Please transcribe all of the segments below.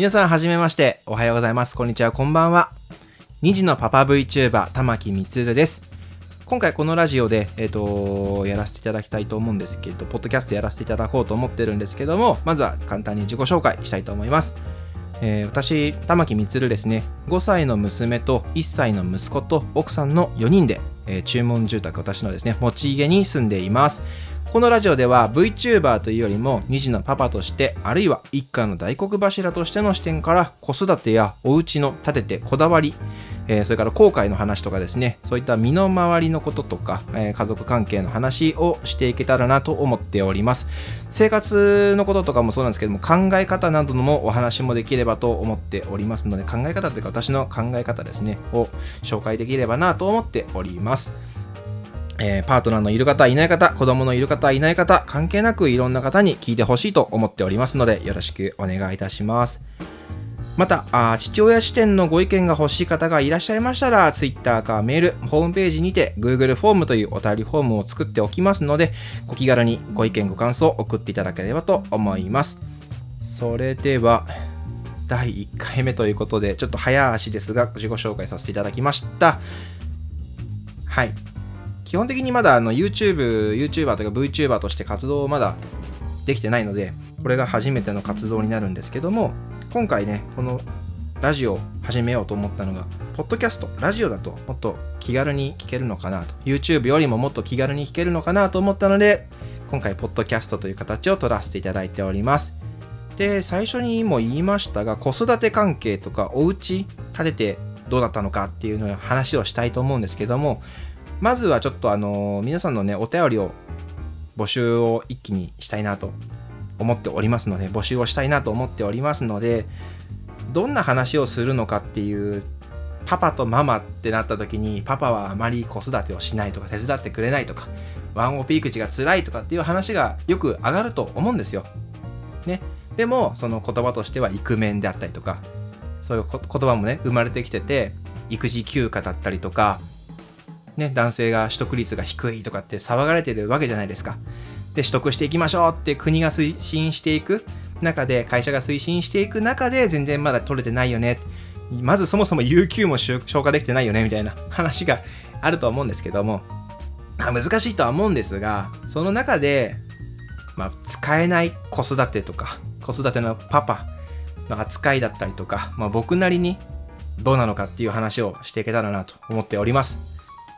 皆さんはじめまして。おはようございます。こんにちは。こんばんは。2児のパパ VTuber 玉木充です。今回このラジオで、えっ、ー、と、やらせていただきたいと思うんですけど、ポッドキャストやらせていただこうと思ってるんですけども、まずは簡単に自己紹介したいと思います。えー、私、玉木充ですね、5歳の娘と1歳の息子と奥さんの4人で、えー、注文住宅、私のですね、持ち家に住んでいます。このラジオでは VTuber というよりも2児のパパとしてあるいは一家の大黒柱としての視点から子育てやお家の建ててこだわり、えー、それから後悔の話とかですねそういった身の回りのこととか、えー、家族関係の話をしていけたらなと思っております。生活のこととかもそうなんですけども考え方などのもお話もできればと思っておりますので考え方というか私の考え方ですねを紹介できればなと思っております。えー、パートナーのいる方、いない方、子供のいる方、いない方、関係なくいろんな方に聞いてほしいと思っておりますので、よろしくお願いいたします。またあ、父親視点のご意見が欲しい方がいらっしゃいましたら、Twitter かメール、ホームページにて Google フォームというお便りフォームを作っておきますので、ご気軽にご意見、ご感想を送っていただければと思います。それでは、第1回目ということで、ちょっと早足ですが、自己紹介させていただきました。はい。基本的にまだあの YouTube、YouTuber とか VTuber として活動をまだできてないので、これが初めての活動になるんですけども、今回ね、このラジオを始めようと思ったのが、ポッドキャスト、ラジオだともっと気軽に聞けるのかなと、YouTube よりももっと気軽に聞けるのかなと思ったので、今回、ポッドキャストという形を取らせていただいております。で、最初にも言いましたが、子育て関係とか、お家建ててどうだったのかっていうのを話をしたいと思うんですけども、まずはちょっとあの皆さんのねお便りを募集を一気にしたいなと思っておりますので募集をしたいなと思っておりますのでどんな話をするのかっていうパパとママってなった時にパパはあまり子育てをしないとか手伝ってくれないとかワンオピークチが辛いとかっていう話がよく上がると思うんですよ。ね。でもその言葉としてはイクメンであったりとかそういう言葉もね生まれてきてて育児休暇だったりとかね、男性が取得率が低いとかって騒がれてるわけじゃないですか。で、取得していきましょうって国が推進していく中で、会社が推進していく中で、全然まだ取れてないよね。まずそもそも有給も消化できてないよね、みたいな話があると思うんですけども、難しいとは思うんですが、その中で、まあ、使えない子育てとか、子育てのパパの扱いだったりとか、まあ、僕なりにどうなのかっていう話をしていけたらなと思っております。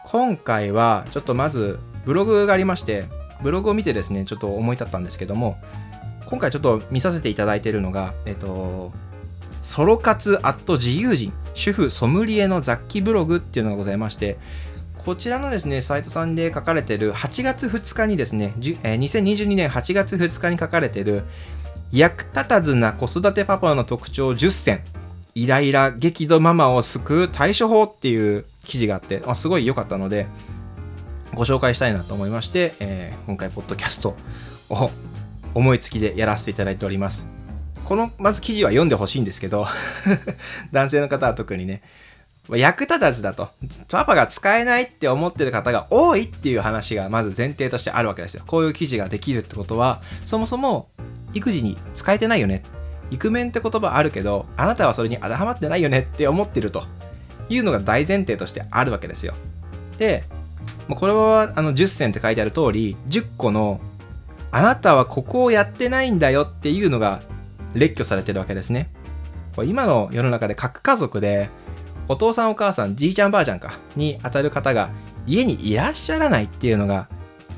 今回はちょっとまずブログがありましてブログを見てですねちょっと思い立ったんですけども今回ちょっと見させていただいているのがえっとソロ活アット自由人主婦ソムリエの雑記ブログっていうのがございましてこちらのですね、サイトさんで書かれている8月2日にですね、2022年8月2日に書かれている役立たずな子育てパパの特徴10選イライラ激怒ママを救う対処法っていう記事があって、あ、すごい良かったので、ご紹介したいなと思いまして、えー、今回、ポッドキャストを思いつきでやらせていただいております。この、まず記事は読んでほしいんですけど 男性の方は特にね、役立たずだと。パパが使えないって思ってる方が多いっていう話がまず前提としてあるわけですよ。こういう記事ができるってことは、そもそも育児に使えてないよね。イクメンって言葉あるけど、あなたはそれに当てはまってないよねって思ってると。いうのが大前提としてあるわけですよ。で、これはあの10選って書いてある通り、10個のあなたはここをやってないんだよっていうのが列挙されてるわけですね。これ今の世の中で核家族でお父さんお母さん、じいちゃんばあちゃんかに当たる方が家にいらっしゃらないっていうのが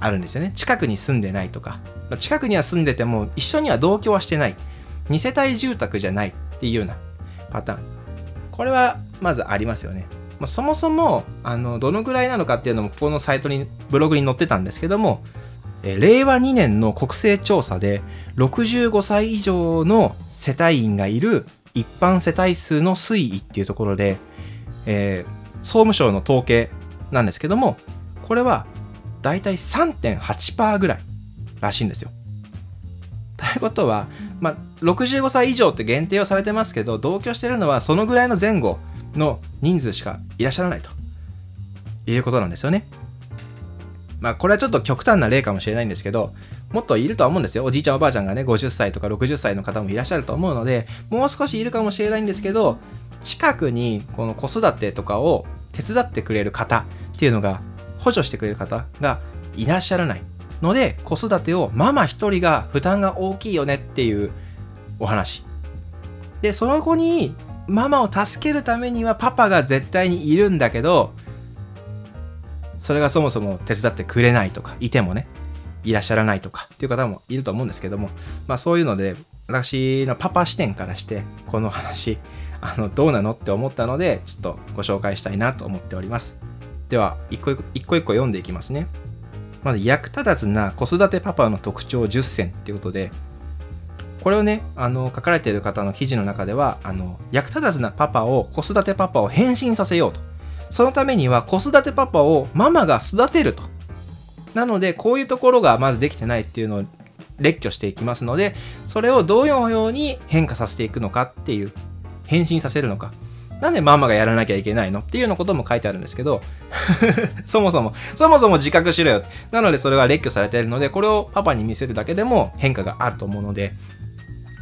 あるんですよね。近くに住んでないとか。近くには住んでても一緒には同居はしてない。2世帯住宅じゃないっていうようなパターン。これはまずありますよね。まあ、そもそもあのどのぐらいなのかっていうのもここのサイトにブログに載ってたんですけども、え令和2年の国勢調査で65歳以上の世帯員がいる一般世帯数の推移っていうところで、えー、総務省の統計なんですけどもこれはだいたい3.8%ぐらいらしいんですよ。ということは、まあ、65歳以上って限定はされてますけど同居してるのはそのぐらいの前後の人数しかいらっしゃらないということなんですよね。まあこれはちょっと極端な例かもしれないんですけど、もっといるとは思うんですよ。おじいちゃんおばあちゃんがね、50歳とか60歳の方もいらっしゃると思うので、もう少しいるかもしれないんですけど、近くにこの子育てとかを手伝ってくれる方っていうのが、補助してくれる方がいらっしゃらないので、子育てをママ一人が負担が大きいよねっていうお話。で、その子にママを助けるためにはパパが絶対にいるんだけど、それがそもそも手伝ってくれないとか、いてもね、いらっしゃらないとかっていう方もいると思うんですけども、まあそういうので、私のパパ視点からして、この話、あの、どうなのって思ったので、ちょっとご紹介したいなと思っております。では、一個一個一個読んでいきますね。まず、役立たずな子育てパパの特徴10選っていうことで、これをね、あの、書かれている方の記事の中では、あの、役立たずなパパを、子育てパパを変身させようと。そのためには子育てパパをママが育てると。なので、こういうところがまずできてないっていうのを列挙していきますので、それをどのように変化させていくのかっていう、変身させるのか。なんでママがやらなきゃいけないのっていうようなことも書いてあるんですけど、そもそも、そもそも自覚しろよ。なのでそれは列挙されているので、これをパパに見せるだけでも変化があると思うので、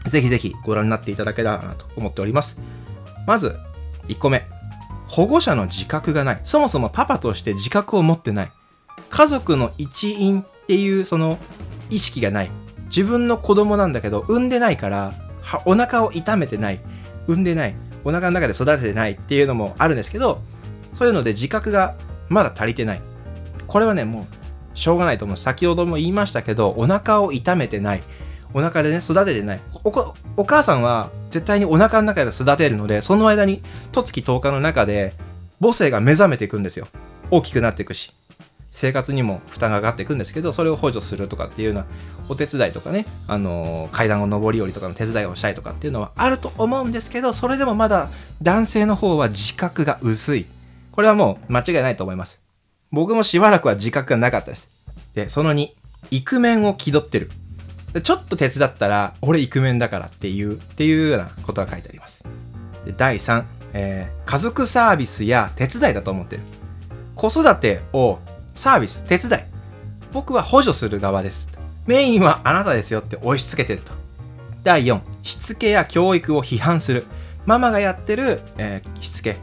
ぜひぜひご覧になっていただけたらなと思っております。まず、1個目。保護者の自覚がない。そもそもパパとして自覚を持ってない。家族の一員っていうその意識がない。自分の子供なんだけど、産んでないから、お腹を痛めてない。産んでない。お腹の中で育ててないっていうのもあるんですけど、そういうので自覚がまだ足りてない。これはね、もう、しょうがないと思う。先ほども言いましたけど、お腹を痛めてない。お腹でね、育ててない。お母さんは絶対にお腹の中で育てるので、その間に、十月10日の中で、母性が目覚めていくんですよ。大きくなっていくし。生活にも負担が上がっていくんですけど、それを補助するとかっていうようなお手伝いとかね、あの、階段を上り下りとかの手伝いをしたいとかっていうのはあると思うんですけど、それでもまだ男性の方は自覚が薄い。これはもう間違いないと思います。僕もしばらくは自覚がなかったです。で、その2、イクメンを気取ってる。ちょっと手伝ったら、俺イクメンだからっていう、っていうようなことが書いてあります。で第3、えー、家族サービスや手伝いだと思ってる。子育てをサービス、手伝い。僕は補助する側です。メインはあなたですよって押し付けてると。第4、しつけや教育を批判する。ママがやってる、えー、しつけ。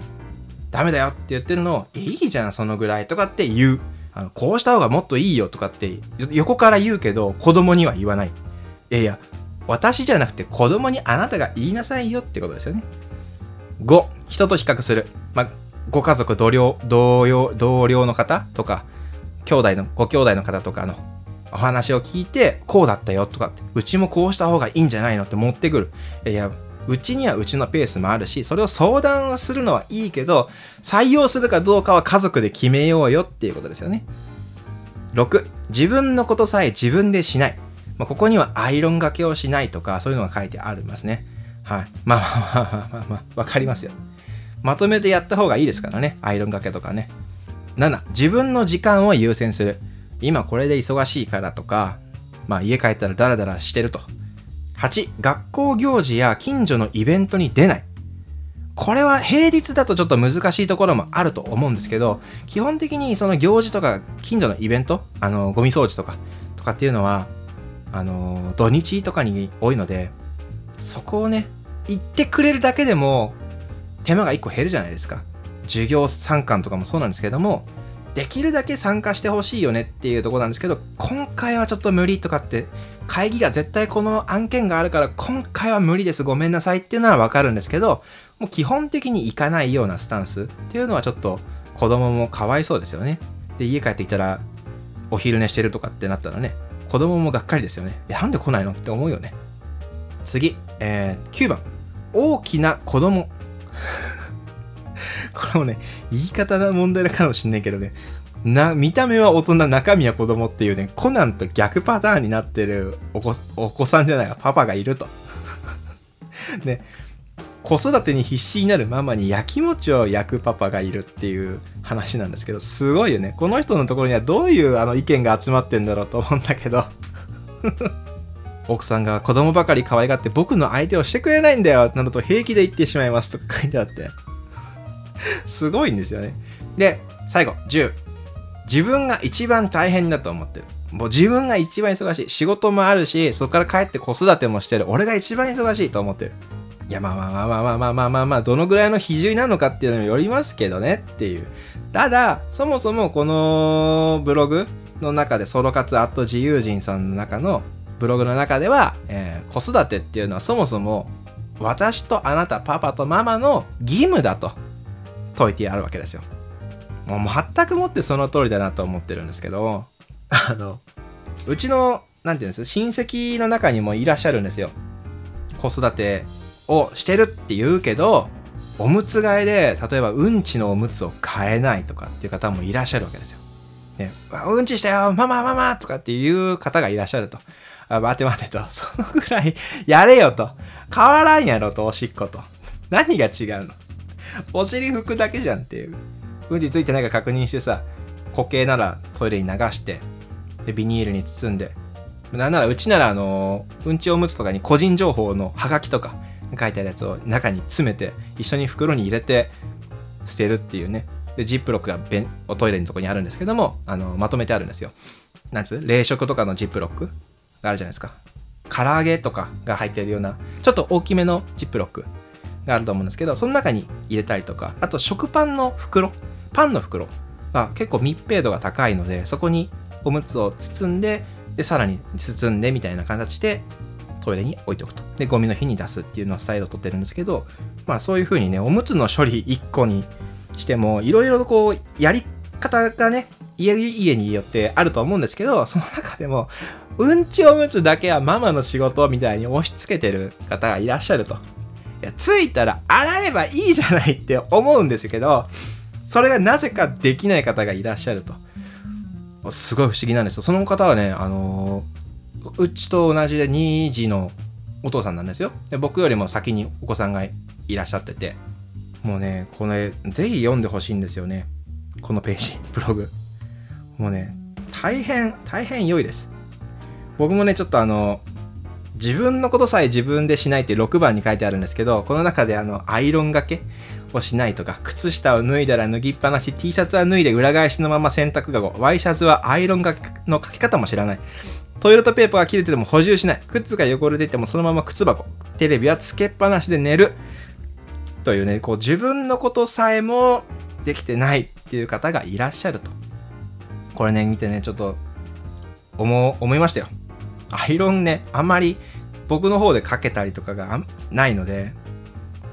ダメだよって言ってるのを、いいじゃん、そのぐらいとかって言う。あのこうした方がもっといいよとかって横から言うけど子供には言わない。いやいや、私じゃなくて子供にあなたが言いなさいよってことですよね。5、人と比較する。まあ、ご家族、同僚、同僚、同僚の方とか、兄弟の、ご兄弟の方とかのお話を聞いて、こうだったよとかって、うちもこうした方がいいんじゃないのって持ってくる。いや、うちにはうちのペースもあるし、それを相談するのはいいけど、採用するかどうかは家族で決めようよっていうことですよね。6、自分のことさえ自分でしない。まあ、ここにはアイロンがけをしないとか、そういうのが書いてありますね。はい。まあまあまあまあまあ、まあ、わかりますよ。まとめてやった方がいいですからね。アイロンがけとかね。7、自分の時間を優先する。今これで忙しいからとか、まあ家帰ったらダラダラしてると。8、学校行事や近所のイベントに出ない。これは平日だとちょっと難しいところもあると思うんですけど、基本的にその行事とか近所のイベント、あの、ゴミ掃除とか、とかっていうのは、あの、土日とかに多いので、そこをね、行ってくれるだけでも、手間が1個減るじゃないですか。授業参観とかもそうなんですけども、できるだけ参加してほしいよねっていうとこなんですけど、今回はちょっと無理とかって、会議が絶対この案件があるから、今回は無理です、ごめんなさいっていうのはわかるんですけど、もう基本的に行かないようなスタンスっていうのはちょっと子供もかわいそうですよね。で、家帰ってきたら、お昼寝してるとかってなったらね、子供もがっかりですよね。え、なんで来ないのって思うよね。次、えー、9番。大きな子供。これもね、言い方の問題かもしんないけどね、な、見た目は大人、中身は子供っていうね、コナンと逆パターンになってるお子お子さんじゃないパパがいると。ね、子育てに必死になるママに焼き餅を焼くパパがいるっていう話なんですけど、すごいよね。この人のところにはどういうあの意見が集まってんだろうと思うんだけど。奥さんが子供ばかり可愛がって僕の相手をしてくれないんだよなどと平気で言ってしまいますと書いてあって。すごいんですよね。で、最後、10。自分が一番大変だと思ってる。もう自分が一番忙しい。仕事もあるし、そこから帰って子育てもしてる。俺が一番忙しいと思ってる。いや、まあまあまあまあまあまあまあまあまあ、どのぐらいの比重なのかっていうのによりますけどねっていう。ただ、そもそもこのブログの中で、ソロ活アット自由人さんの中のブログの中では、えー、子育てっていうのはそもそも私とあなた、パパとママの義務だと説いてあるわけですよ。もう全くもってその通りだなと思ってるんですけど、あの、うちの、なんていうんです親戚の中にもいらっしゃるんですよ。子育てをしてるって言うけど、おむつ替えで、例えばうんちのおむつを変えないとかっていう方もいらっしゃるわけですよ。ね、うんちしたよ、ママママとかっていう方がいらっしゃると。あ、待て待てと。そのぐらいやれよと。変わらんやろと、おしっこと。何が違うの？お尻拭くだけじゃんっていう。うんちついてないか確認してさ、固形ならトイレに流して、で、ビニールに包んで、なんならうちならあのうんちおむつとかに個人情報のハガキとか書いてあるやつを中に詰めて、一緒に袋に入れて捨てるっていうね。で、ジップロックがベンおトイレのとこにあるんですけども、あの、まとめてあるんですよ。なんつう？冷食とかのジップロックがあるじゃないですか。唐揚げとかが入ってるような、ちょっと大きめのジップロックがあると思うんですけど、その中に入れたりとか、あと食パンの袋、パンの袋が結構密閉度が高いので、そこにおむつを包んで、で、さらに包んでみたいな形でトイレに置いておくと。で、ゴミの日に出すっていうのをスタイルをとってるんですけど、まあそういう風にね、おむつの処理1個にしても、いろいろとこう、やり方がね、家家によってあると思うんですけど、その中でも、うんちおむつだけはママの仕事みたいに押し付けてる方がいらっしゃると。いや、ついたら洗えばいいじゃないって思うんですけど、それがなぜかできない方がいらっしゃると。すごい不思議なんですよ。その方はね、あのー、うちと同じで2児のお父さんなんですよ。で僕よりも先にお子さんがいらっしゃってて、もうね、これ、ぜひ読んでほしいんですよね。このページ、ブログ。もうね、大変、大変良いです。僕もね、ちょっとあの、自分のことさえ自分でしないって6番に書いてあるんですけど、この中であの、アイロンがけをしないとか、靴下を脱いだら脱ぎっぱなし、T シャツは脱いで裏返しのまま洗濯かご、ワイシャツはアイロンがけの書き方も知らない。トイレットペーパーが切れてても補充しない。靴が汚れててもそのまま靴箱。テレビはつけっぱなしで寝る。というね、こう自分のことさえもできてないっていう方がいらっしゃると。これね、見てね、ちょっと思思いましたよ。アイロンね、あんまり僕の方でかけたりとかがないので、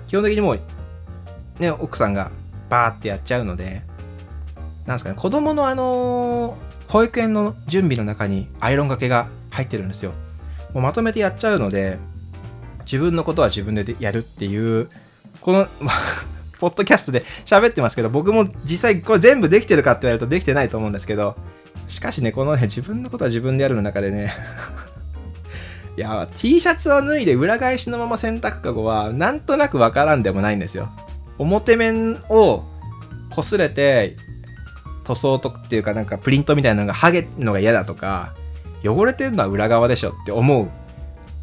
基本的にもう、ね、奥さんがバーってやっちゃうので、なんですかね、子供のあのー、保育園の準備の中にアイロンがけが入ってるんですよ。もうまとめてやっちゃうので、自分のことは自分でやるっていう、この ポッドキャストで喋ってますけど、僕も実際これ全部できてるかって言われるとできてないと思うんですけど、しかしね、このね、自分のことは自分でやるの中でねいや、T シャツを脱いで裏返しのまま洗濯かごは、なんとなくわからんでもないんですよ。表面を擦れて、塗装とっていうかなんかプリントみたいなのが剥げるのが嫌だとか、汚れてるのは裏側でしょって思う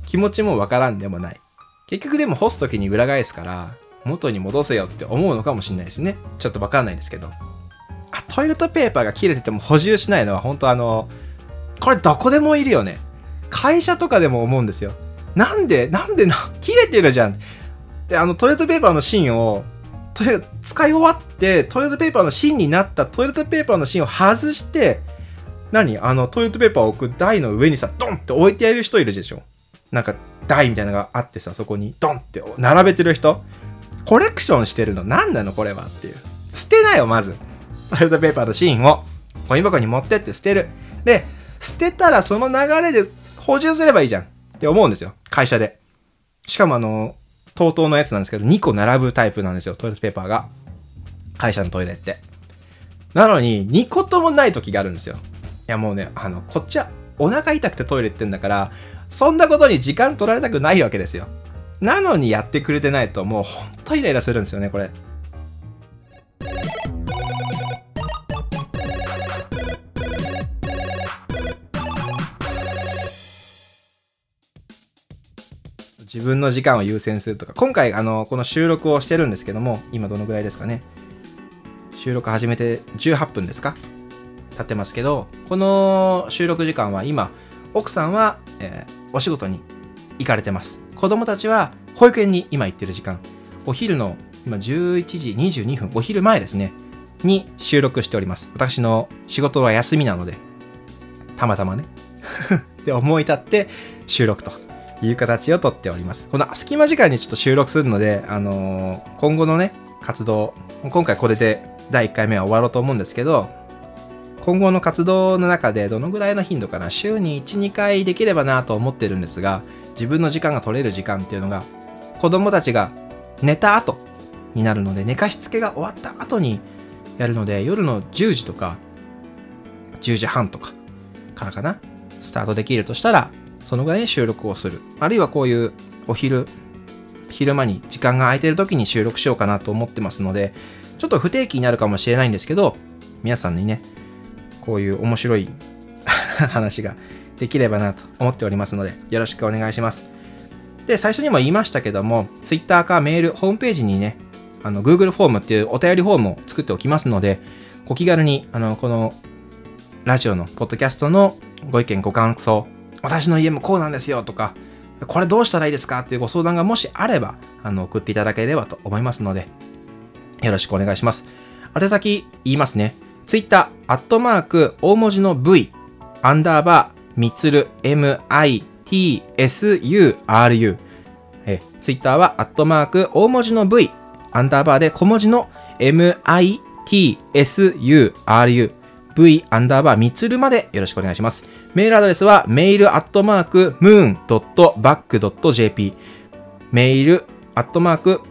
気持ちもわからんでもない。結局でも干す時に裏返すから、元に戻せよって思うのかもしれないですね。ちょっとわかんないですけど。あ、トイレットペーパーが切れてても補充しないのは本当あの、これどこでもいるよね。会社とかでも思うんですよ。なんで、なんでな、切れてるじゃん。で、あのトイレットペーパーの芯を、トイレ使い終わってトイレットペーパーの芯になったトイレットペーパーの芯を外して、何？あのトイレットペーパーを置く台の上にさ、ドンって置いてやる人いるでしょ。なんか台みたいなのがあってさ、そこにドンって並べてる人。コレクションしてるの何なのこれはっていう。捨てなよ、まず。トイレットペーパーの芯をゴミ箱に持ってって捨てる。で、捨てたらその流れで補充すればいいじゃんって思うんですよ。会社で。しかもあの、TOTO のやつなんですけど、2個並ぶタイプなんですよ、トイレットペーパーが。会社のトイレって。なのに、2個ともない時があるんですよ。いやもうね、あの、こっちはお腹痛くてトイレ行ってんだから、そんなことに時間取られたくないわけですよ。なのにやってくれてないともうほんとイライラするんですよねこれ自分の時間を優先するとか今回あのこの収録をしてるんですけども今どのぐらいですかね収録始めて18分ですか経ってますけど、この収録時間は今、奥さんは、えー、お仕事に行かれてます。子供たちは保育園に今行ってる時間。お昼の今11時22分、お昼前ですね、に収録しております。私の仕事は休みなので、たまたまね。で、思い立って収録という形をとっております。この隙間時間にちょっと収録するので、あのー、今後のね、活動、今回これで第1回目は終わろうと思うんですけど、今後の活動の中でどのぐらいの頻度かな、週に1、2回できればなと思ってるんですが、自分の時間が取れる時間っていうのが、子供たちが寝た後になるので、寝かしつけが終わった後にやるので、夜の10時とか、10時半とかからかな、スタートできるとしたら、そのぐらいに収録をする。あるいはこういうお昼、昼間に時間が空いてる時に収録しようかなと思ってますので、ちょっと不定期になるかもしれないんですけど、皆さんにね、こういう面白い 話ができればなと思っておりますので、よろしくお願いします。で、最初にも言いましたけども、Twitter かメール、ホームページにね、あの Google フォームっていうお便りフォームを作っておきますので、ご気軽に、あの、このラジオの、ポッドキャストのご意見、ご感想、私の家もこうなんですよとか、これどうしたらいいですかっていうご相談がもしあれば、あの、送っていただければと思いますので、よろしくお願いします。宛先言いますね。Twitter、アットマーク、大文字の V、アンダーバー、みつる、M-I-T-S-U-R-U。え、Twitter は、アットマーク、大文字の V、アンダーバーで小文字の M-I-T-S-U-R-U。V アンダーバーみつるまでよろしくお願いします。メールアドレスは、メールアットマーク、ムーン .back.jp。メールアットマーク、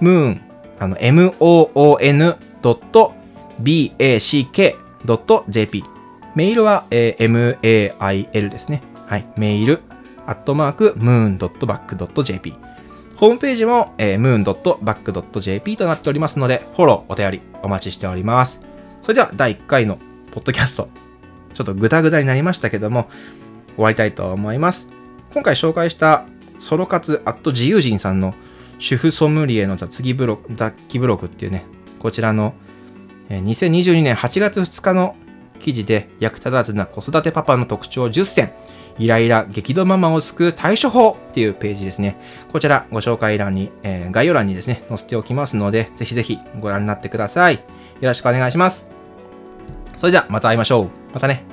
ムーン、あの、moon.back.jp。メールは、えー、mail ですね。はい。メール、アットマーク、moon.back.jp。ホームページも、えー、moon.back.jp となっておりますので、フォロー、お便りお待ちしております。それでは、第1回のポッドキャスト、ちょっとグダグダになりましたけども、終わりたいと思います。今回紹介したソロ活アット自由人さんの主婦ソムリエの雑記ブログ雑記ブログっていうね、こちらの2022年8月2日の記事で役立たずな子育てパパの特徴10選、イライラ激怒ママを救う対処法っていうページですね。こちらご紹介欄に、えー、概要欄にですね、載せておきますので、ぜひぜひご覧になってください。よろしくお願いします。それではまた会いましょう。またね。